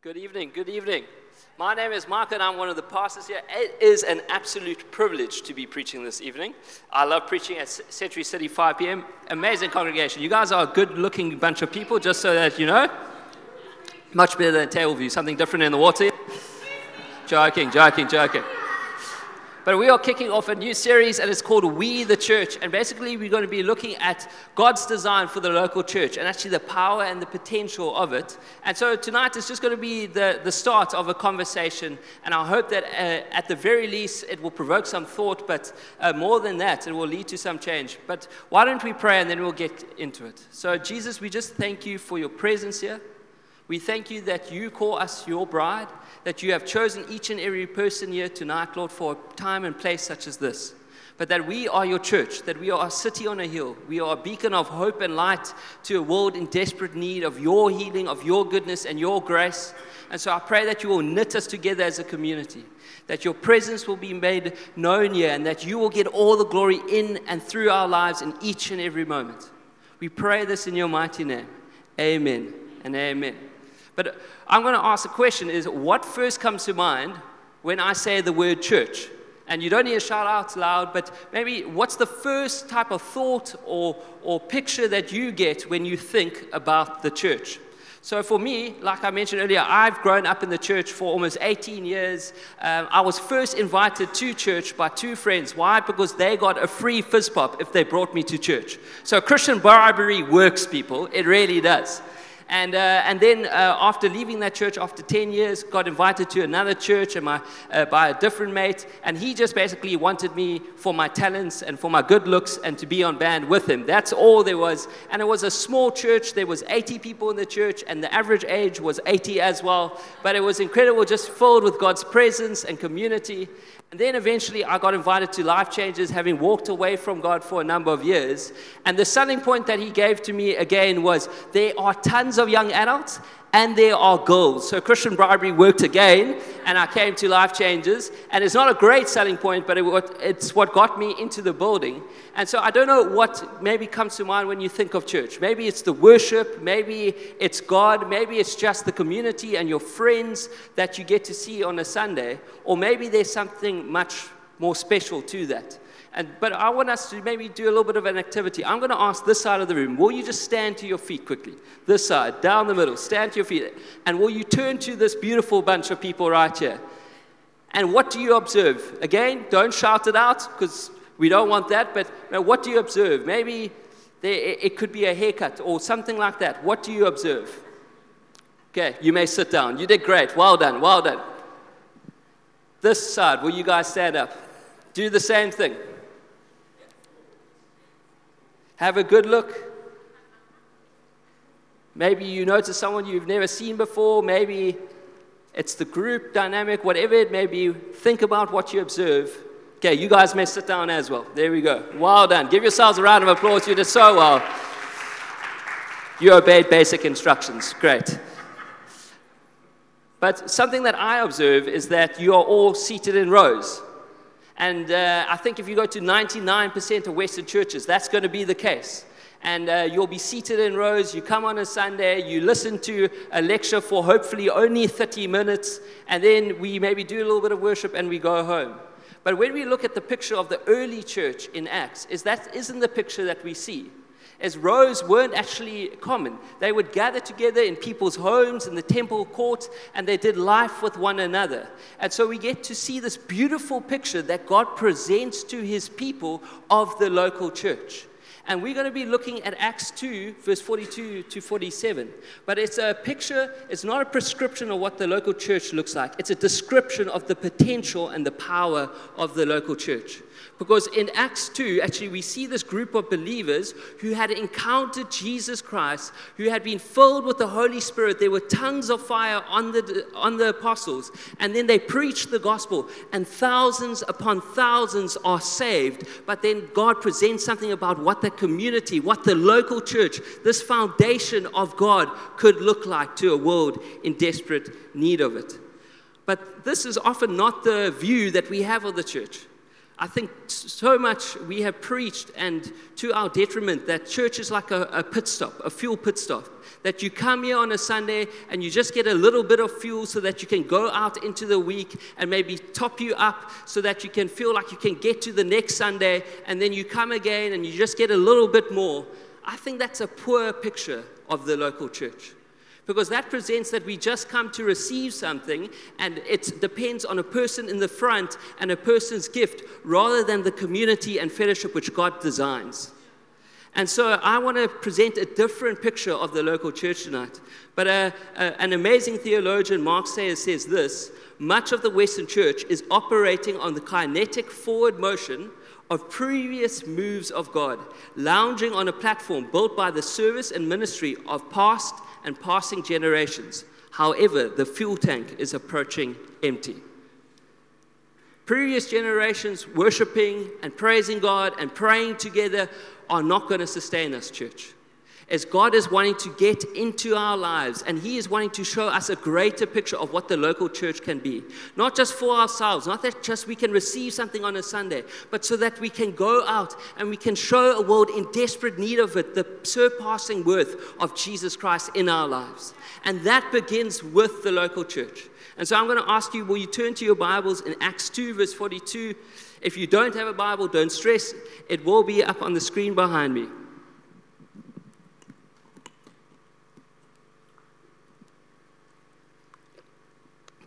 Good evening. Good evening. My name is Mark, and I'm one of the pastors here. It is an absolute privilege to be preaching this evening. I love preaching at Century City 5 p.m. Amazing congregation. You guys are a good looking bunch of people, just so that you know. Much better than table view. Something different in the water. Joking, joking, joking. But we are kicking off a new series, and it's called We the Church. And basically, we're going to be looking at God's design for the local church and actually the power and the potential of it. And so tonight is just going to be the, the start of a conversation. And I hope that uh, at the very least, it will provoke some thought, but uh, more than that, it will lead to some change. But why don't we pray and then we'll get into it? So, Jesus, we just thank you for your presence here. We thank you that you call us your bride that you have chosen each and every person here tonight, Lord, for a time and place such as this. But that we are your church, that we are a city on a hill. We are a beacon of hope and light to a world in desperate need of your healing, of your goodness, and your grace. And so I pray that you will knit us together as a community, that your presence will be made known here, and that you will get all the glory in and through our lives in each and every moment. We pray this in your mighty name. Amen and amen. But I'm going to ask the question is what first comes to mind when I say the word church? And you don't need to shout out loud, but maybe what's the first type of thought or, or picture that you get when you think about the church? So, for me, like I mentioned earlier, I've grown up in the church for almost 18 years. Um, I was first invited to church by two friends. Why? Because they got a free fizz pop if they brought me to church. So, Christian bribery works, people. It really does. And, uh, and then uh, after leaving that church, after 10 years, got invited to another church and my, uh, by a different mate. And he just basically wanted me for my talents and for my good looks and to be on band with him. That's all there was. And it was a small church. There was 80 people in the church and the average age was 80 as well. But it was incredible, just filled with God's presence and community. And then eventually I got invited to Life Changes, having walked away from God for a number of years. And the selling point that he gave to me again was there are tons of young adults and there are goals. So Christian bribery worked again, and I came to Life Changes. And it's not a great selling point, but it, it's what got me into the building. And so I don't know what maybe comes to mind when you think of church. Maybe it's the worship, maybe it's God, maybe it's just the community and your friends that you get to see on a Sunday, or maybe there's something much more special to that. And, but I want us to maybe do a little bit of an activity. I'm going to ask this side of the room, will you just stand to your feet quickly? This side, down the middle, stand to your feet. And will you turn to this beautiful bunch of people right here? And what do you observe? Again, don't shout it out because we don't want that, but what do you observe? Maybe there, it could be a haircut or something like that. What do you observe? Okay, you may sit down. You did great. Well done, well done. This side, will you guys stand up? Do the same thing. Have a good look. Maybe you notice someone you've never seen before. Maybe it's the group dynamic, whatever it may be. Think about what you observe. Okay, you guys may sit down as well. There we go. Well done. Give yourselves a round of applause. You did so well. You obeyed basic instructions. Great. But something that I observe is that you are all seated in rows. And uh, I think if you go to 99% of Western churches, that's going to be the case. And uh, you'll be seated in rows. You come on a Sunday, you listen to a lecture for hopefully only 30 minutes, and then we maybe do a little bit of worship and we go home. But when we look at the picture of the early church in Acts, is that isn't the picture that we see as rows weren't actually common. They would gather together in people's homes, in the temple courts, and they did life with one another. And so we get to see this beautiful picture that God presents to his people of the local church. And we're going to be looking at Acts 2, verse 42 to 47. But it's a picture, it's not a prescription of what the local church looks like. It's a description of the potential and the power of the local church. Because in Acts 2, actually, we see this group of believers who had encountered Jesus Christ, who had been filled with the Holy Spirit. There were tongues of fire on the, on the apostles. And then they preached the gospel, and thousands upon thousands are saved. But then God presents something about what the community, what the local church, this foundation of God could look like to a world in desperate need of it. But this is often not the view that we have of the church. I think so much we have preached, and to our detriment, that church is like a, a, pit stop, a fuel pit stop. That you come here on a Sunday and you just get a little bit of fuel so that you can go out into the week and maybe top you up so that you can feel like you can get to the next Sunday, and then you come again and you just get a little bit more. I think that's a poor picture of the local church because that presents that we just come to receive something and it depends on a person in the front and a person's gift rather than the community and fellowship which God designs. And so I want to present a different picture of the local church tonight. But uh, uh, an amazing theologian, Mark Sayers, says this much of the Western church is operating on the kinetic forward motion of previous moves of God, lounging on a platform built by the service and ministry of past and passing generations. However, the fuel tank is approaching empty. Previous generations worshiping and praising God and praying together are not going to sustain us, church as God is wanting to get into our lives and He is wanting to show us a greater picture of what the local church can be. Not just for ourselves, not that just we can receive something on a Sunday, but so that we can go out and we can show a world in desperate need of it the surpassing worth of Jesus Christ in our lives. And that begins with the local church. And so I'm going to ask you will you turn to your Bibles in Acts 2, verse 42? If you don't have a Bible, don't stress, it will be up on the screen behind me.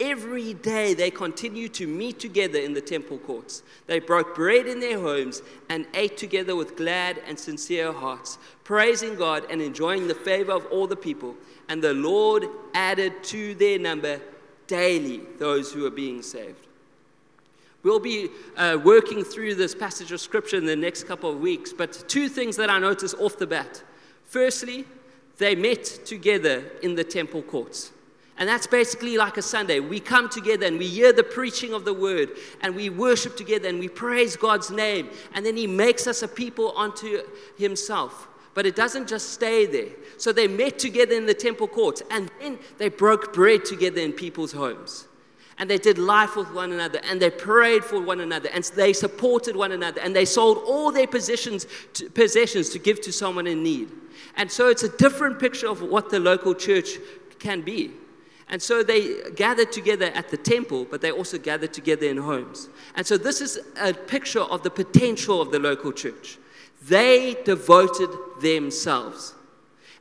Every day they continued to meet together in the temple courts. They broke bread in their homes and ate together with glad and sincere hearts, praising God and enjoying the favor of all the people. And the Lord added to their number daily those who are being saved. We'll be uh, working through this passage of scripture in the next couple of weeks, but two things that I notice off the bat. Firstly, they met together in the temple courts. And that's basically like a Sunday. We come together and we hear the preaching of the word and we worship together and we praise God's name. And then He makes us a people unto Himself. But it doesn't just stay there. So they met together in the temple courts and then they broke bread together in people's homes. And they did life with one another and they prayed for one another and they supported one another and they sold all their possessions to, possessions to give to someone in need. And so it's a different picture of what the local church can be. And so they gathered together at the temple, but they also gathered together in homes. And so this is a picture of the potential of the local church. They devoted themselves.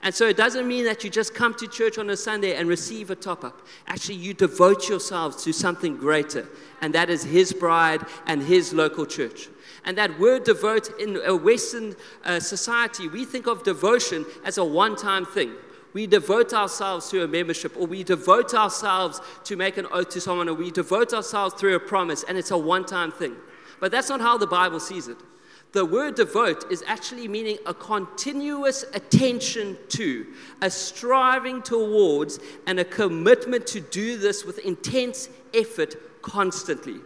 And so it doesn't mean that you just come to church on a Sunday and receive a top up. Actually, you devote yourselves to something greater, and that is His bride and His local church. And that word devote in a Western uh, society, we think of devotion as a one time thing we devote ourselves to a membership, or we devote ourselves to make an oath to someone, or we devote ourselves through a promise, and it's a one time thing. But that's not how the Bible sees it. The word devote is actually meaning a continuous attention to, a striving towards, and a commitment to do this with intense effort constantly.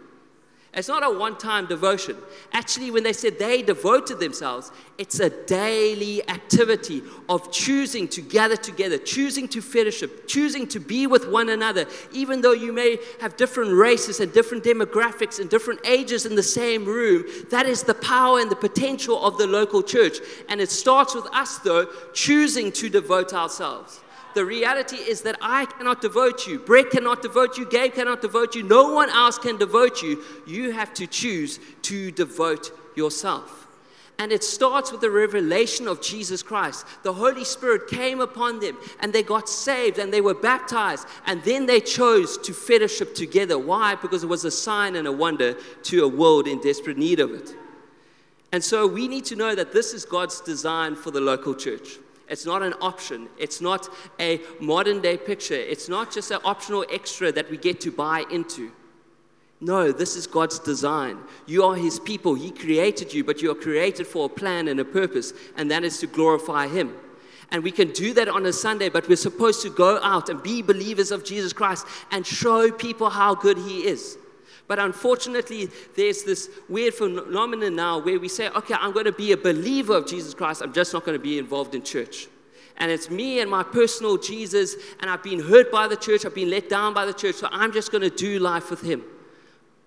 It's not a one time devotion. Actually, when they said they devoted themselves, it's a daily activity of choosing to gather together, choosing to fellowship, choosing to be with one another, even though you may have different races and different demographics and different ages in the same room. That is the power and the potential of the local church. And it starts with us, though, choosing to devote ourselves. The reality is that I cannot devote you. Brett cannot devote you. Gabe cannot devote you. No one else can devote you. You have to choose to devote yourself. And it starts with the revelation of Jesus Christ. The Holy Spirit came upon them and they got saved and they were baptized. And then they chose to fellowship together. Why? Because it was a sign and a wonder to a world in desperate need of it. And so we need to know that this is God's design for the local church. It's not an option. It's not a modern day picture. It's not just an optional extra that we get to buy into. No, this is God's design. You are His people. He created you, but you are created for a plan and a purpose, and that is to glorify Him. And we can do that on a Sunday, but we're supposed to go out and be believers of Jesus Christ and show people how good He is. But unfortunately, there's this weird phenomenon now where we say, okay, I'm going to be a believer of Jesus Christ, I'm just not going to be involved in church. And it's me and my personal Jesus, and I've been hurt by the church, I've been let down by the church, so I'm just going to do life with Him.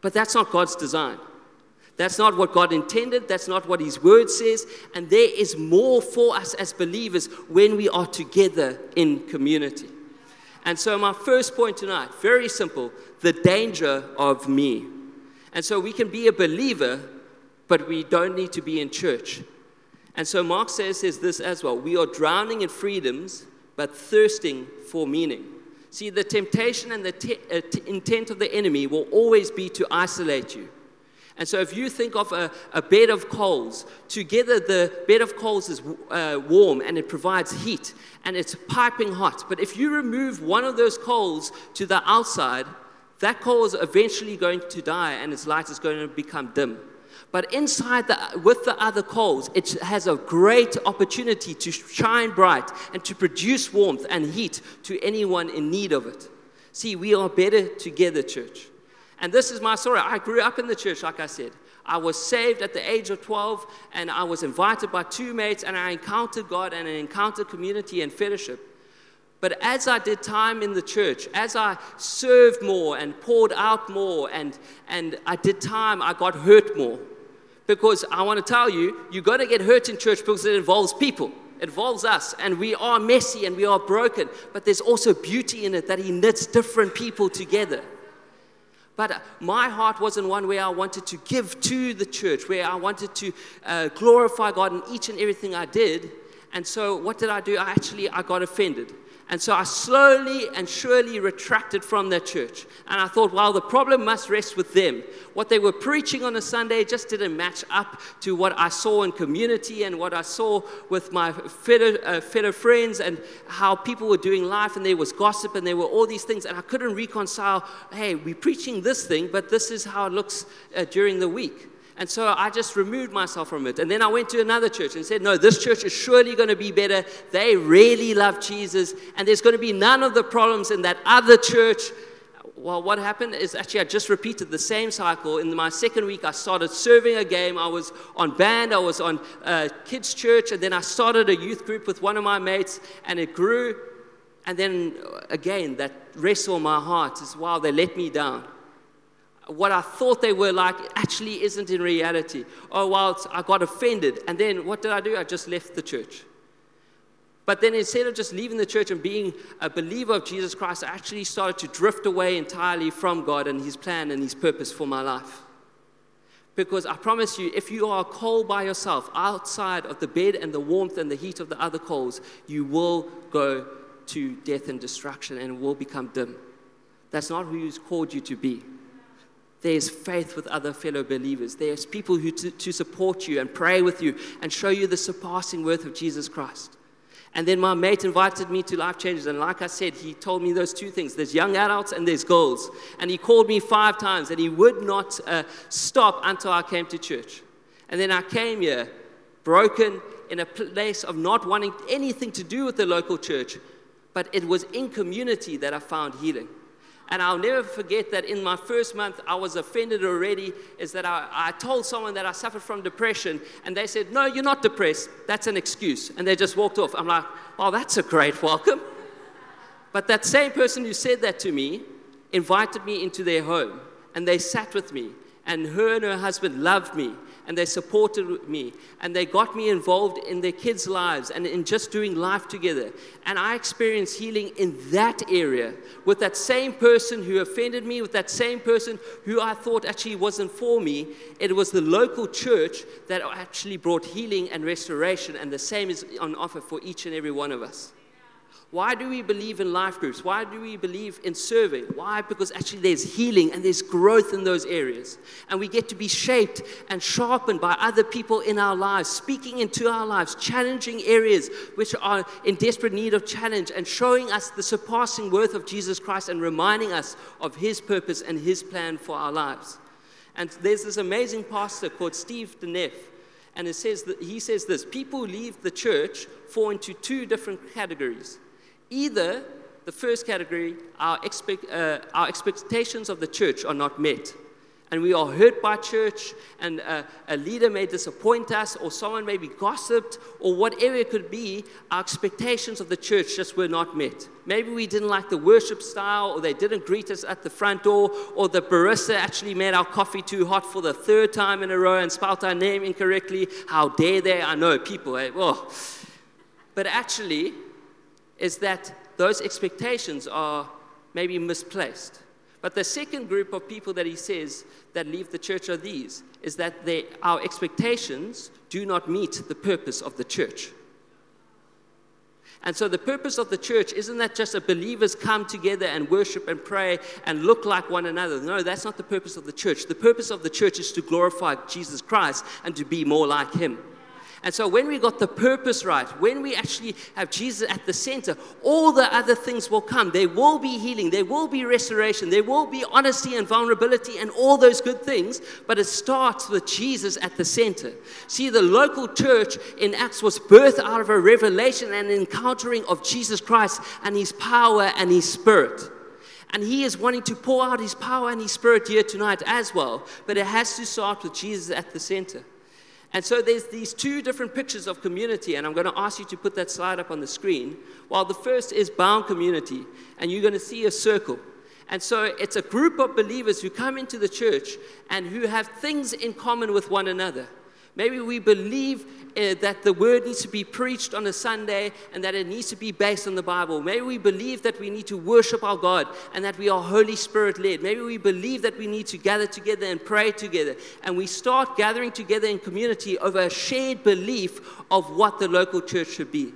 But that's not God's design. That's not what God intended. That's not what His Word says. And there is more for us as believers when we are together in community. And so, my first point tonight, very simple the danger of me. And so, we can be a believer, but we don't need to be in church. And so, Mark says, says this as well We are drowning in freedoms, but thirsting for meaning. See, the temptation and the te- uh, t- intent of the enemy will always be to isolate you. And so, if you think of a, a bed of coals, together the bed of coals is uh, warm and it provides heat and it's piping hot. But if you remove one of those coals to the outside, that coal is eventually going to die and its light is going to become dim. But inside, the, with the other coals, it has a great opportunity to shine bright and to produce warmth and heat to anyone in need of it. See, we are better together, church. And this is my story. I grew up in the church, like I said. I was saved at the age of 12, and I was invited by two mates, and I encountered God and I encountered community and fellowship. But as I did time in the church, as I served more and poured out more, and, and I did time, I got hurt more. Because I want to tell you, you've got to get hurt in church because it involves people. It involves us, and we are messy and we are broken, but there's also beauty in it that He knits different people together. But my heart wasn't one where I wanted to give to the church, where I wanted to uh, glorify God in each and everything I did. And so what did I do? I actually I got offended. And so I slowly and surely retracted from that church. And I thought, well, the problem must rest with them. What they were preaching on a Sunday just didn't match up to what I saw in community and what I saw with my fellow, uh, fellow friends and how people were doing life. And there was gossip and there were all these things. And I couldn't reconcile, hey, we're preaching this thing, but this is how it looks uh, during the week. And so I just removed myself from it. And then I went to another church and said, No, this church is surely going to be better. They really love Jesus. And there's going to be none of the problems in that other church. Well, what happened is actually I just repeated the same cycle. In my second week, I started serving a game. I was on band, I was on uh, kids' church, and then I started a youth group with one of my mates, and it grew. And then uh, again, that wrestle my heart is wow, they let me down what I thought they were like actually isn't in reality. Oh, well, I got offended. And then what did I do? I just left the church. But then instead of just leaving the church and being a believer of Jesus Christ, I actually started to drift away entirely from God and His plan and His purpose for my life. Because I promise you, if you are cold by yourself outside of the bed and the warmth and the heat of the other coals, you will go to death and destruction and will become dim. That's not who He's called you to be. There's faith with other fellow believers. There's people who to, to support you and pray with you and show you the surpassing worth of Jesus Christ. And then my mate invited me to Life Changes. And like I said, he told me those two things there's young adults and there's girls. And he called me five times and he would not uh, stop until I came to church. And then I came here broken in a place of not wanting anything to do with the local church. But it was in community that I found healing. And I'll never forget that in my first month, I was offended already. Is that I, I told someone that I suffered from depression, and they said, No, you're not depressed. That's an excuse. And they just walked off. I'm like, Oh, that's a great welcome. But that same person who said that to me invited me into their home, and they sat with me, and her and her husband loved me and they supported me and they got me involved in their kids' lives and in just doing life together. And I experienced healing in that area with that same person who offended me, with that same person who I thought actually wasn't for me. It was the local church that actually brought healing and restoration, and the same is on offer for each and every one of us. Why do we believe in life groups? Why do we believe in serving? Why? Because actually there's healing and there's growth in those areas. And we get to be shaped and sharpened by other people in our lives, speaking into our lives, challenging areas which are in desperate need of challenge, and showing us the surpassing worth of Jesus Christ and reminding us of his purpose and his plan for our lives. And there's this amazing pastor called Steve DeNeff And it says that, he says this people leave the church fall into two different categories. Either the first category, our, expect, uh, our expectations of the church are not met and we are hurt by church, and a, a, leader may disappoint us, or someone may be gossiped, or whatever it could be, our expectations of the church just were not met. Maybe we didn't like the worship style, or they didn't greet us at the front door, or the barista actually made our coffee too hot for the third time in a row and spelled our name incorrectly. How dare they? I know people, eh? well, but actually, is that those expectations are maybe misplaced. But the second group of people that he says that leave the church are these is that they, our expectations do not meet the purpose of the church. And so, the purpose of the church isn't that just a believers come together and worship and pray and look like one another. No, that's not the purpose of the church. The purpose of the church is to glorify Jesus Christ and to be more like Him. And so when we got the purpose right, when we actually have Jesus at the center, all the other things will come. There will be healing, there will be restoration, there will be honesty and vulnerability and all those good things, but it starts with Jesus at the center. See, the local church in Acts was birthed out of a revelation and encountering of Jesus Christ and his power and his spirit. And he is wanting to pour out his power and his spirit here tonight as well, but it has to start with Jesus at the center. And so there's these two different pictures of community, and I'm going to ask you to put that slide up on the screen. While the first is bound community, and you're going to see a circle. And so it's a group of believers who come into the church and who have things in common with one another. Maybe we believe uh, that the word needs to be preached on a Sunday and that it needs to be based on the Bible. Maybe we believe that we need to worship our God and that we are Holy Spirit led. Maybe we believe that we need to gather together and pray together. And we start gathering together in community over a shared belief of what the local church should be.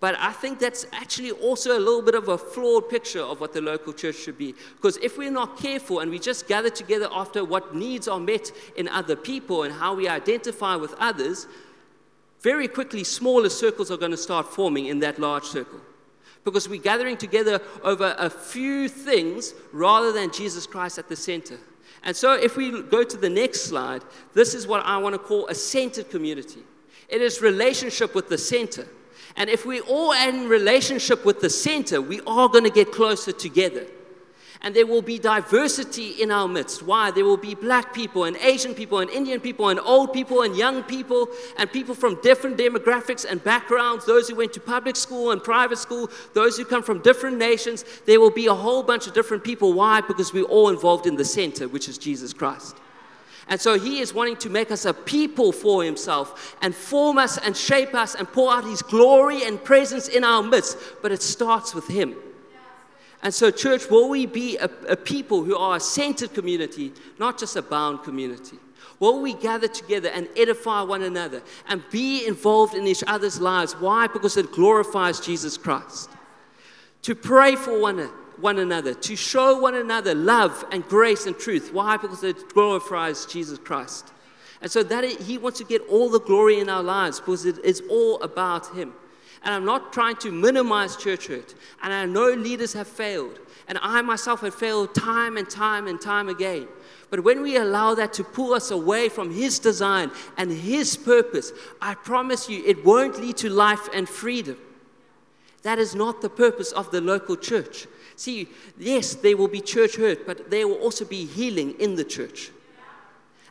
But I think that's actually also a little bit of a flawed picture of what the local church should be. Because if we're not careful and we just gather together after what needs are met in other people and how we identify with others, very quickly smaller circles are going to start forming in that large circle. Because we're gathering together over a few things rather than Jesus Christ at the center. And so if we go to the next slide, this is what I want to call a centered community. It is relationship with the center. And if we all in relationship with the center, we are going to get closer together. And there will be diversity in our midst. Why? There will be black people and Asian people and Indian people and old people and young people and people from different demographics and backgrounds, those who went to public school and private school, those who come from different nations. There will be a whole bunch of different people. Why? Because we're all involved in the center, which is Jesus Christ. And so he is wanting to make us a people for himself and form us and shape us and pour out his glory and presence in our midst. But it starts with him. And so, church, will we be a, a people who are a centered community, not just a bound community? Will we gather together and edify one another and be involved in each other's lives? Why? Because it glorifies Jesus Christ. To pray for one another one another, to show one another love and grace and truth. Why? Because it glorifies Jesus Christ. And so that He wants to get all the glory in our lives because it is all about Him. And I'm not trying to minimize church hurt. And I know leaders have failed. And I myself have failed time and time and time again. But when we allow that to pull us away from His design and His purpose, I promise you it won't lead to life and freedom. That is not the purpose of the local church. See, yes, there will be church hurt, but there will also be healing in the church.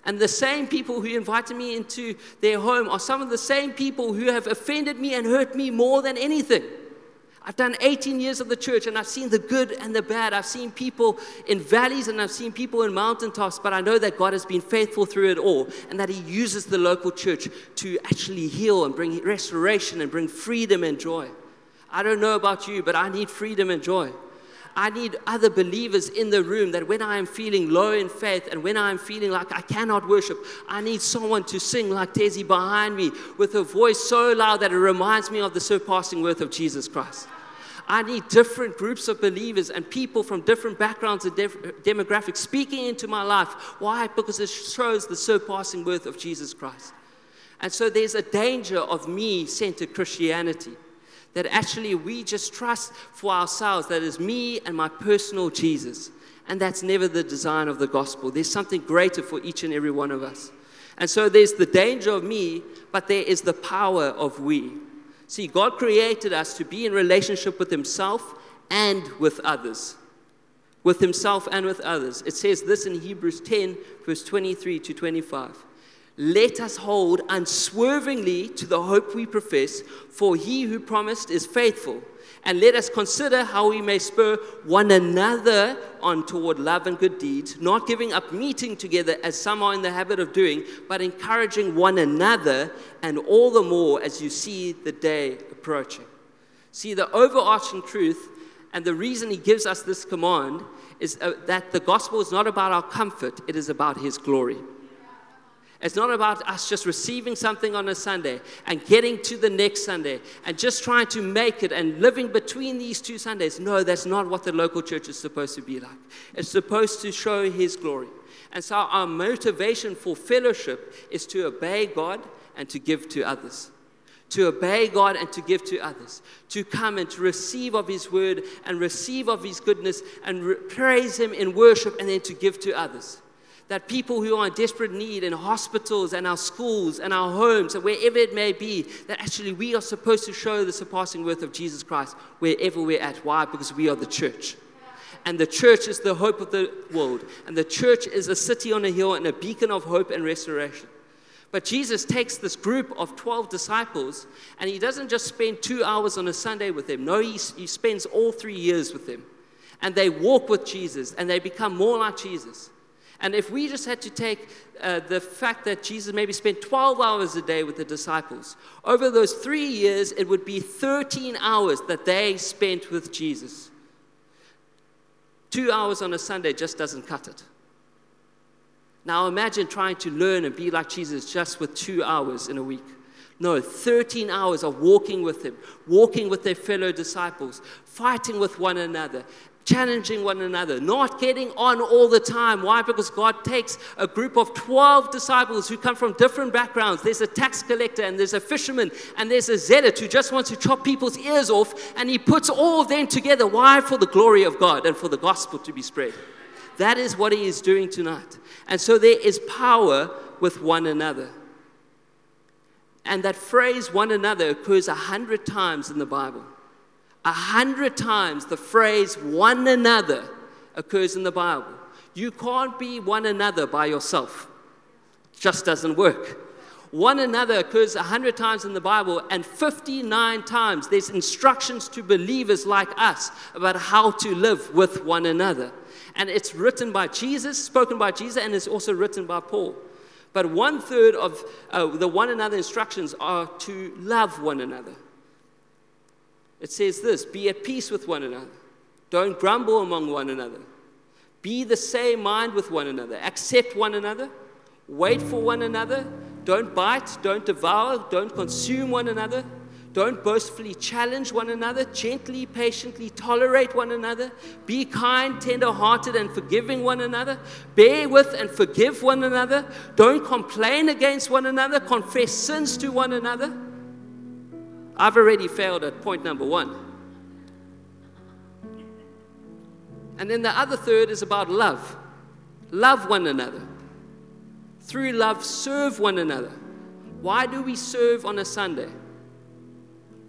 And the same people who invited me into their home are some of the same people who have offended me and hurt me more than anything. I've done 18 years of the church and I've seen the good and the bad. I've seen people in valleys and I've seen people in mountaintops, but I know that God has been faithful through it all and that He uses the local church to actually heal and bring restoration and bring freedom and joy. I don't know about you, but I need freedom and joy. I need other believers in the room that when I am feeling low in faith and when I am feeling like I cannot worship, I need someone to sing like Desi behind me with a voice so loud that it reminds me of the surpassing worth of Jesus Christ. I need different groups of believers and people from different backgrounds and demographics speaking into my life. Why? Because it shows the surpassing worth of Jesus Christ. And so there's a danger of me centered Christianity that actually we just trust for ourselves that is me and my personal Jesus. And that's never the design of the gospel. There's something greater for each and every one of us. And so there's the danger of me, but there is the power of we. See, God created us to be in relationship with Himself and with others. With Himself and with others. It says this in Hebrews 10, verse 23 to 25. Let us hold unswervingly to the hope we profess, for He who promised is faithful. And let us consider how we may spur one another on toward love and good deeds, not giving up meeting together as some are in the habit of doing, but encouraging one another, and all the more as you see the day approaching. See, the overarching truth and the reason he gives us this command is uh, that the gospel is not about our comfort, it is about his glory. It's not about us just receiving something on a Sunday and getting to the next Sunday and just trying to make it and living between these two Sundays. No, that's not what the local church is supposed to be like. It's supposed to show His glory. And so our motivation for fellowship is to obey God and to give to others. To obey God and to give to others. To come and to receive of His word and receive of His goodness and re- praise Him in worship and then to give to others that people who are in desperate need in hospitals and our schools and our homes and wherever it may be, that actually we are supposed to show the surpassing worth of Jesus Christ wherever we're at. Why? Because we are the church. And the church is the hope of the world. And the church is a city on a hill and a beacon of hope and restoration. But Jesus takes this group of 12 disciples and he doesn't just spend two hours on a Sunday with them. No, he, he spends all three years with them. And they walk with Jesus and they become more like Jesus. And if we just had to take uh, the fact that Jesus maybe spent 12 hours a day with the disciples, over those three years, it would be 13 hours that they spent with Jesus. Two hours on a Sunday just doesn't cut it. Now imagine trying to learn and be like Jesus just with two hours in a week. No, 13 hours of walking with Him, walking with their fellow disciples, fighting with one another, challenging one another, not getting on all the time. Why? Because God takes a group of 12 disciples who come from different backgrounds. There's a tax collector, and there's a fisherman, and there's a zealot who just wants to chop people's ears off, and he puts all of them together. Why? For the glory of God and for the gospel to be spread. That is what he is doing tonight. And so there is power with one another. And that phrase, one another, occurs a hundred times in the Bible. A hundred times the phrase one another occurs in the Bible. You can't be one another by yourself. It just doesn't work. One another occurs a hundred times in the Bible, and 59 times there's instructions to believers like us about how to live with one another. And it's written by Jesus, spoken by Jesus, and it's also written by Paul. But one third of uh, the one another instructions are to love one another. It says this Be at peace with one another. Don't grumble among one another. Be the same mind with one another. Accept one another. Wait for one another. Don't bite. Don't devour. Don't consume one another. Don't boastfully challenge one another. Gently, patiently tolerate one another. Be kind, tender hearted, and forgiving one another. Bear with and forgive one another. Don't complain against one another. Confess sins to one another. I've already failed at point number one. And then the other third is about love. Love one another. Through love, serve one another. Why do we serve on a Sunday?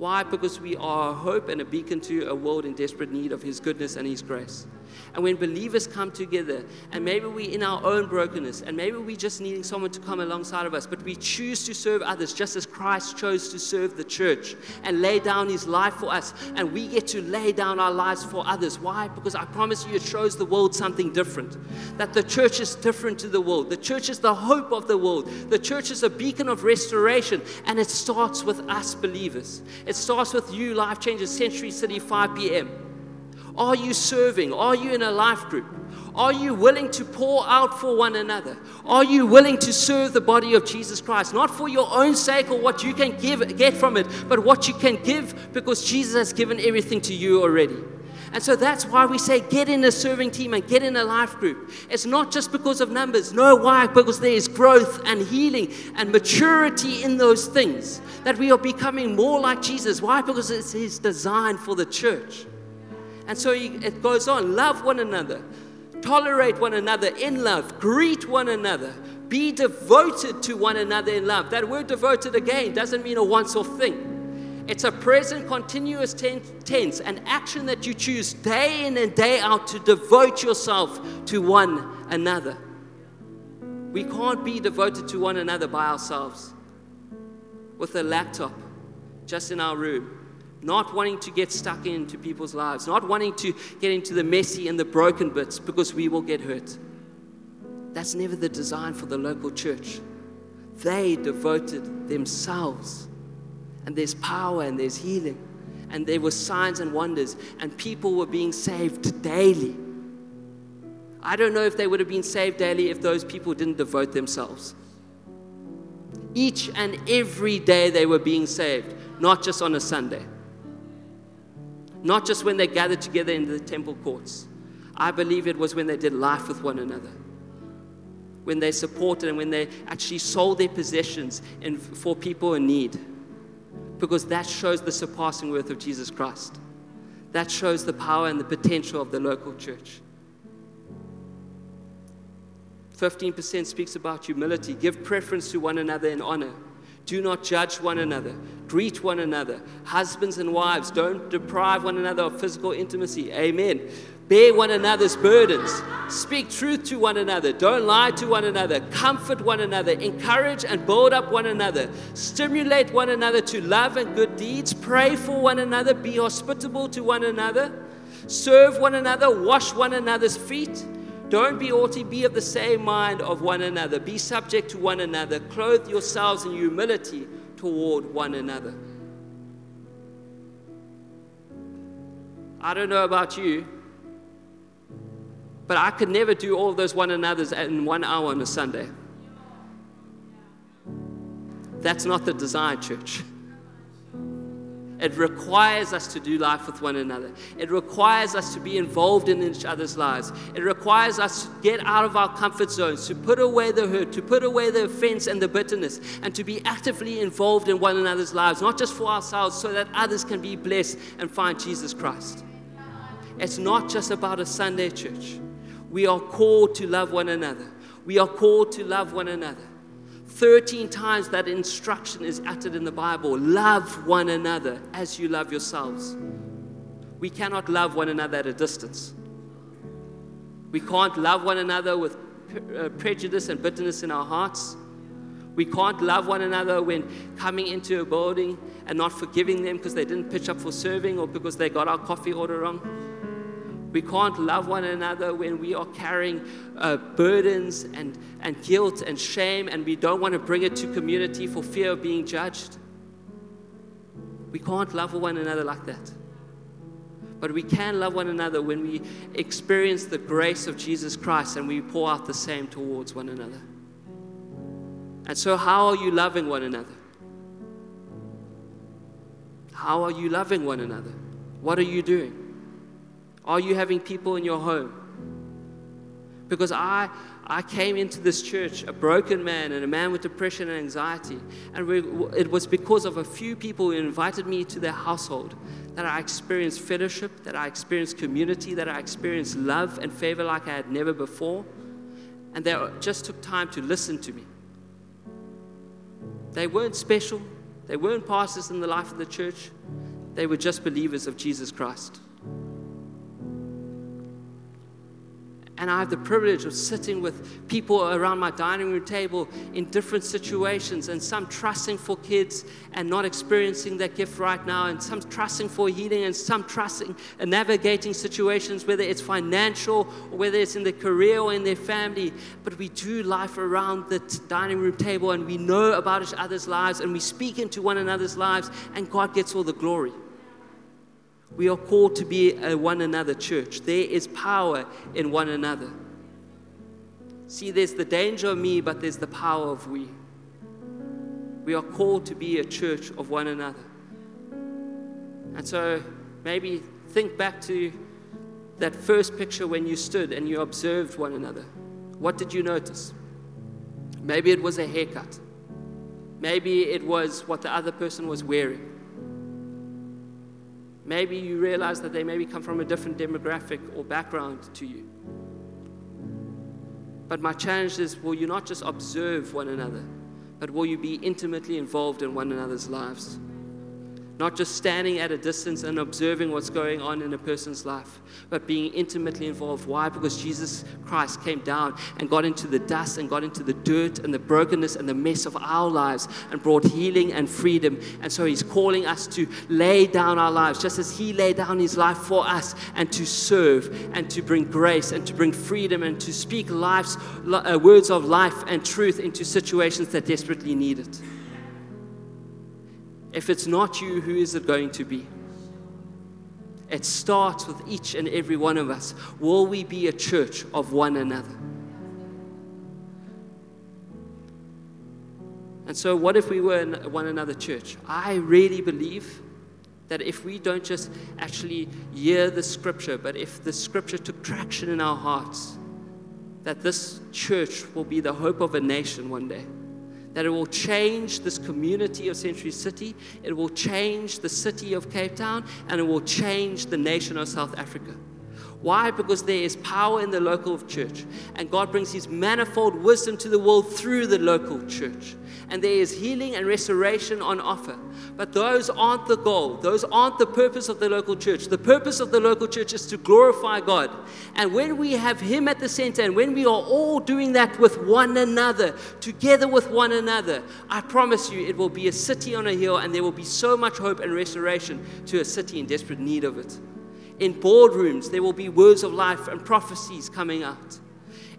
Why? Because we are a hope and a beacon to a world in desperate need of His goodness and His grace. And when believers come together, and maybe we're in our own brokenness, and maybe we just needing someone to come alongside of us, but we choose to serve others just as Christ chose to serve the church and lay down his life for us, and we get to lay down our lives for others. Why? Because I promise you, it shows the world something different. That the church is different to the world. The church is the hope of the world. The church is a beacon of restoration, and it starts with us believers. Starts with you, Life Changes Century City, 5 p.m. Are you serving? Are you in a life group? Are you willing to pour out for one another? Are you willing to serve the body of Jesus Christ? Not for your own sake or what you can give, get from it, but what you can give because Jesus has given everything to you already. And so that's why we say get in a serving team and get in a life group. It's not just because of numbers. No, why? Because there is growth and healing and maturity in those things. That we are becoming more like Jesus. Why? Because it's His design for the church. And so it goes on love one another, tolerate one another in love, greet one another, Be devoted to one another in love. That word devoted again doesn't mean a once off thing. It's a present continuous tense, an action that you choose day in and day out to devote yourself to one another. We can't be devoted to one another by ourselves with a laptop just in our room, not wanting to get stuck into people's lives, not wanting to get into the messy and the broken bits because we will get hurt. That's never the design for the local church. They devoted themselves, and there's power and there's healing, and there were signs and wonders, and people were being saved daily. I don't know if they would have been saved daily if those people didn't devote themselves. Each and every day they were being saved, not just on a Sunday, not just when they gathered together in the temple courts. I believe it was when they did life with one another, when they supported and when they actually sold their possessions in, for people in need, because that shows the surpassing worth of Jesus Christ. That shows the power and the potential of the local church. 15% speaks about humility. Give preference to one another in honor. Do not judge one another. Greet one another. Husbands and wives, don't deprive one another of physical intimacy. Amen. Bear one another's burdens. Speak truth to one another. Don't lie to one another. Comfort one another. Encourage and build up one another. Stimulate one another to love and good deeds. Pray for one another. Be hospitable to one another. Serve one another. Wash one another's feet. Don't be haughty, be of the same mind of one another. Be subject to one another. Clothe yourselves in humility toward one another. I don't know about you, but I could never do all those one another's in one hour on a Sunday. That's not the design, church. It requires us to do life with one another. It requires us to be involved in each other's lives. It requires us to get out of our comfort zones, to put away the hurt, to put away the offense and the bitterness, and to be actively involved in one another's lives, not just for ourselves, so that others can be blessed and find Jesus Christ. It's not just about a Sunday church. We are called to love one another. We are called to love one another. 13 times that instruction is uttered in the Bible love one another as you love yourselves. We cannot love one another at a distance. We can't love one another with uh, prejudice and bitterness in our hearts. We can't love one another when coming into a building and not forgiving them because they didn't pitch up for serving or because they got our coffee order wrong. We can't love one another when we are carrying uh, burdens and, and guilt and shame and we don't want to bring it to community for fear of being judged. We can't love one another like that. But we can love one another when we experience the grace of Jesus Christ and we pour out the same towards one another. And so, how are you loving one another? How are you loving one another? What are you doing? Are you having people in your home? Because I, I came into this church a broken man and a man with depression and anxiety. And we, it was because of a few people who invited me to their household that I experienced fellowship, that I experienced community, that I experienced love and favor like I had never before. And they just took time to listen to me. They weren't special, they weren't pastors in the life of the church, they were just believers of Jesus Christ. And I have the privilege of sitting with people around my dining room table in different situations, and some trusting for kids and not experiencing that gift right now, and some trusting for healing, and some trusting and navigating situations, whether it's financial or whether it's in their career or in their family. But we do life around the dining room table, and we know about each other's lives, and we speak into one another's lives, and God gets all the glory. We are called to be a one another church. There is power in one another. See, there's the danger of me, but there's the power of we. We are called to be a church of one another. And so maybe think back to that first picture when you stood and you observed one another. What did you notice? Maybe it was a haircut. Maybe it was what the other person was wearing. Maybe you realize that they maybe come from a different demographic or background to you. But my challenge is will you not just observe one another, but will you be intimately involved in one another's lives? Not just standing at a distance and observing what's going on in a person's life, but being intimately involved. Why? Because Jesus Christ came down and got into the dust and got into the dirt and the brokenness and the mess of our lives and brought healing and freedom. And so He's calling us to lay down our lives just as He laid down His life for us and to serve and to bring grace and to bring freedom and to speak life's uh, words of life and truth into situations that desperately need it. If it's not you, who is it going to be? It starts with each and every one of us. Will we be a church of one another? And so, what if we were one another church? I really believe that if we don't just actually hear the scripture, but if the scripture took traction in our hearts, that this church will be the hope of a nation one day that it will change this community of Century City, it will change the city of Cape Town, and it will change the nation of South Africa. Why? Because there is power in the local church, and God brings His manifold wisdom to the world through the local church. And there is healing and restoration on offer. But those aren't the goal, those aren't the purpose of the local church. The purpose of the local church is to glorify God. And when we have Him at the center, and when we are all doing that with one another, together with one another, I promise you it will be a city on a hill, and there will be so much hope and restoration to a city in desperate need of it. In boardrooms, there will be words of life and prophecies coming out.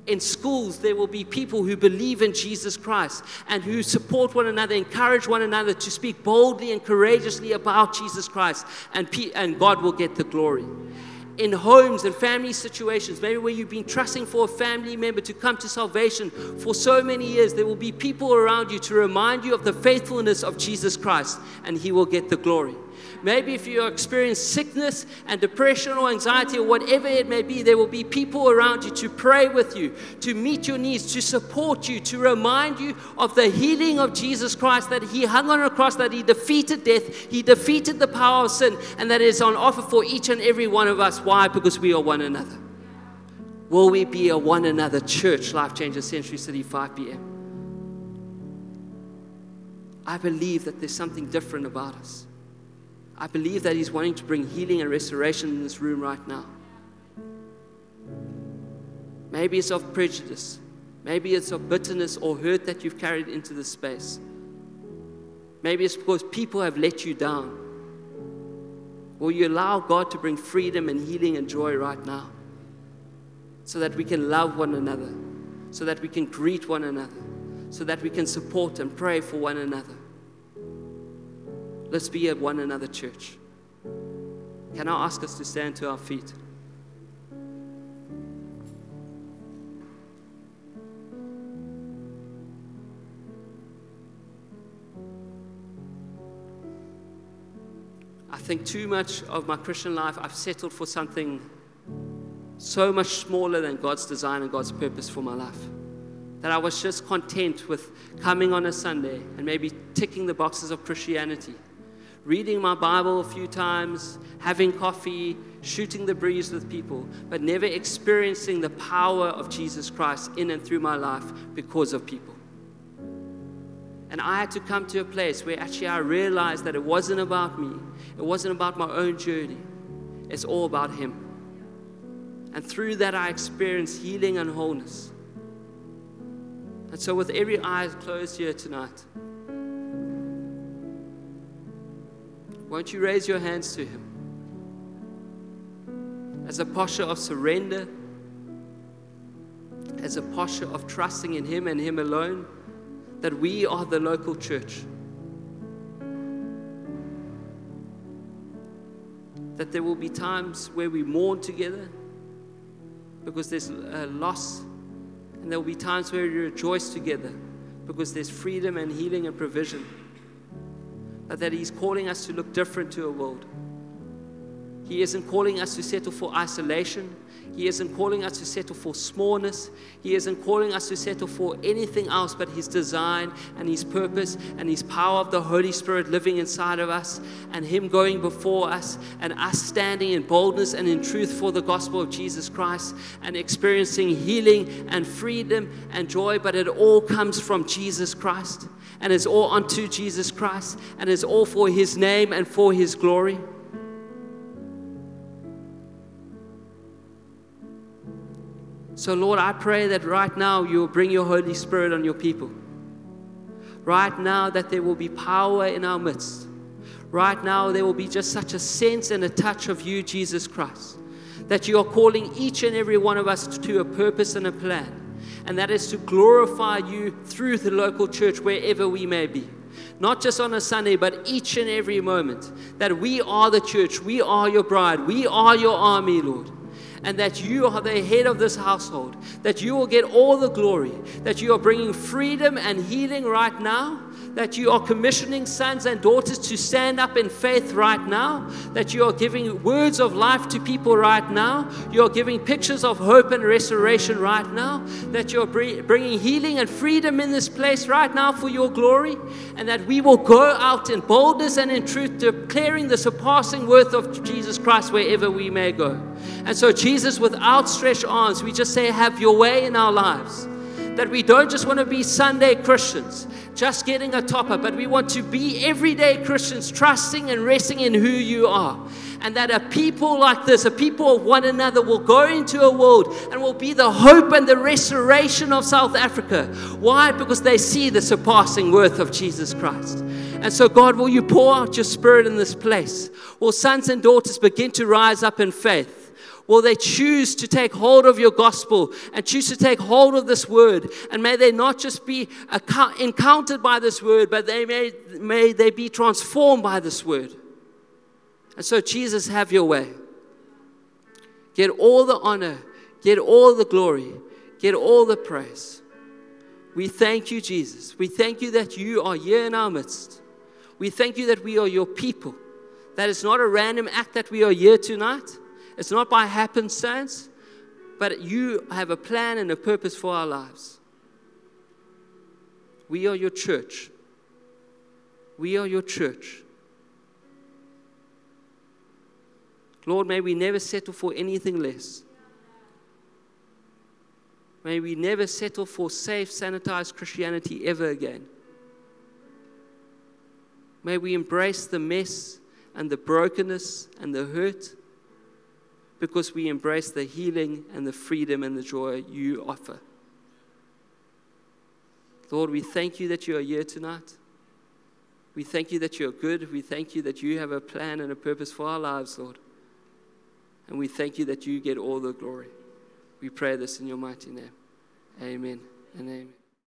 In schools, there will be people who believe in Jesus Christ and who support one another, encourage one another to speak boldly and courageously about Jesus Christ, and, and God will get the glory in homes and family situations, maybe where you've been trusting for a family member to come to salvation for so many years, there will be people around you to remind you of the faithfulness of Jesus Christ, and He will get the glory. Maybe if you experience sickness and depression or anxiety or whatever it may be, there will be people around you to pray with you, to meet your needs, to support you, to remind you of the healing of Jesus Christ, that He hung on a cross, that He defeated death, He defeated the power of sin, and that is on offer for each and every one of us. Why? Because we are one another. Will we be a one another church, Life Changer Century City, 5 p.m.? I believe that there's something different about us. I believe that He's wanting to bring healing and restoration in this room right now. Maybe it's of prejudice. Maybe it's of bitterness or hurt that you've carried into this space. Maybe it's because people have let you down. Will you allow God to bring freedom and healing and joy right now? So that we can love one another, so that we can greet one another, so that we can support and pray for one another. Let's be at one another church. Can I ask us to stand to our feet? I think too much of my Christian life, I've settled for something so much smaller than God's design and God's purpose for my life. That I was just content with coming on a Sunday and maybe ticking the boxes of Christianity reading my Bible a few times, having coffee, shooting the breeze with people, but never experiencing the power of Jesus Christ in and through my life because of people. And I had to come to a place where actually I realized that it wasn't about me, it wasn't about my own journey, it's all about Him. And through that, I experienced healing and wholeness. And so, with every eye closed here tonight, Won't you raise your hands to Him? As a posture of surrender, as a posture of trusting in Him and Him alone, that we are the local church. That there will be times where we mourn together because there's a loss, and there will be times where we rejoice together because there's freedom and healing and provision that He's calling us to look different to a world. He isn't calling us to settle for isolation. He isn't calling us to settle for smallness. He isn't calling us to settle for anything else but His design and His purpose and His power of the Holy Spirit living inside of us and Him going before us and us standing in boldness and in truth for the gospel of Jesus Christ and experiencing healing and freedom and joy. But it all comes from Jesus Christ and it's all unto Jesus Christ and it's all for His name and for His glory. So, Lord, I pray that right now you will bring your Holy Spirit on your people. Right now, that there will be power in our midst. Right now, there will be just such a sense and a touch of you, Jesus Christ, that you are calling each and every one of us to a purpose and a plan. And that is to glorify you through the local church wherever we may be not just on a Sunday, but each and every moment. That we are the church, we are your bride, we are your army, Lord and that you are the head of this household, that you will get all the glory, that you are bringing freedom and healing right now, that you are commissioning sons and daughters to stand up in faith right now, that you are giving words of life to people right now, you are giving pictures of hope and restoration right now, that you're bringing healing and freedom in this place right now for your glory, and that we will go out in boldness and in truth, declaring the surpassing worth of Jesus Christ wherever we may go. And so, Jesus, with outstretched arms, we just say, Have your way in our lives that we don't just want to be Sunday Christians, just getting a topper, but we want to be everyday Christians, trusting and resting in who you are. And that a people like this, a people of one another, will go into a world and will be the hope and the restoration of South Africa. Why? Because they see the surpassing worth of Jesus Christ. And so, God, will you pour out your spirit in this place? Will sons and daughters begin to rise up in faith? Will they choose to take hold of your gospel and choose to take hold of this word? And may they not just be encountered by this word, but they may, may they be transformed by this word. And so, Jesus, have your way. Get all the honor, get all the glory, get all the praise. We thank you, Jesus. We thank you that you are here in our midst. We thank you that we are your people. That it's not a random act that we are here tonight it's not by happenstance, but you have a plan and a purpose for our lives. We are your church. We are your church. Lord, may we never settle for anything less. May we never settle for safe, sanitized Christianity ever again. May we embrace the mess and the brokenness and the hurt because we embrace the healing and the freedom and the joy you offer. Lord, we thank you that you are here tonight. We thank you that you're good. We thank you that you have a plan and a purpose for our lives, Lord. And we thank you that you get all the glory. We pray this in your mighty name. Amen and amen.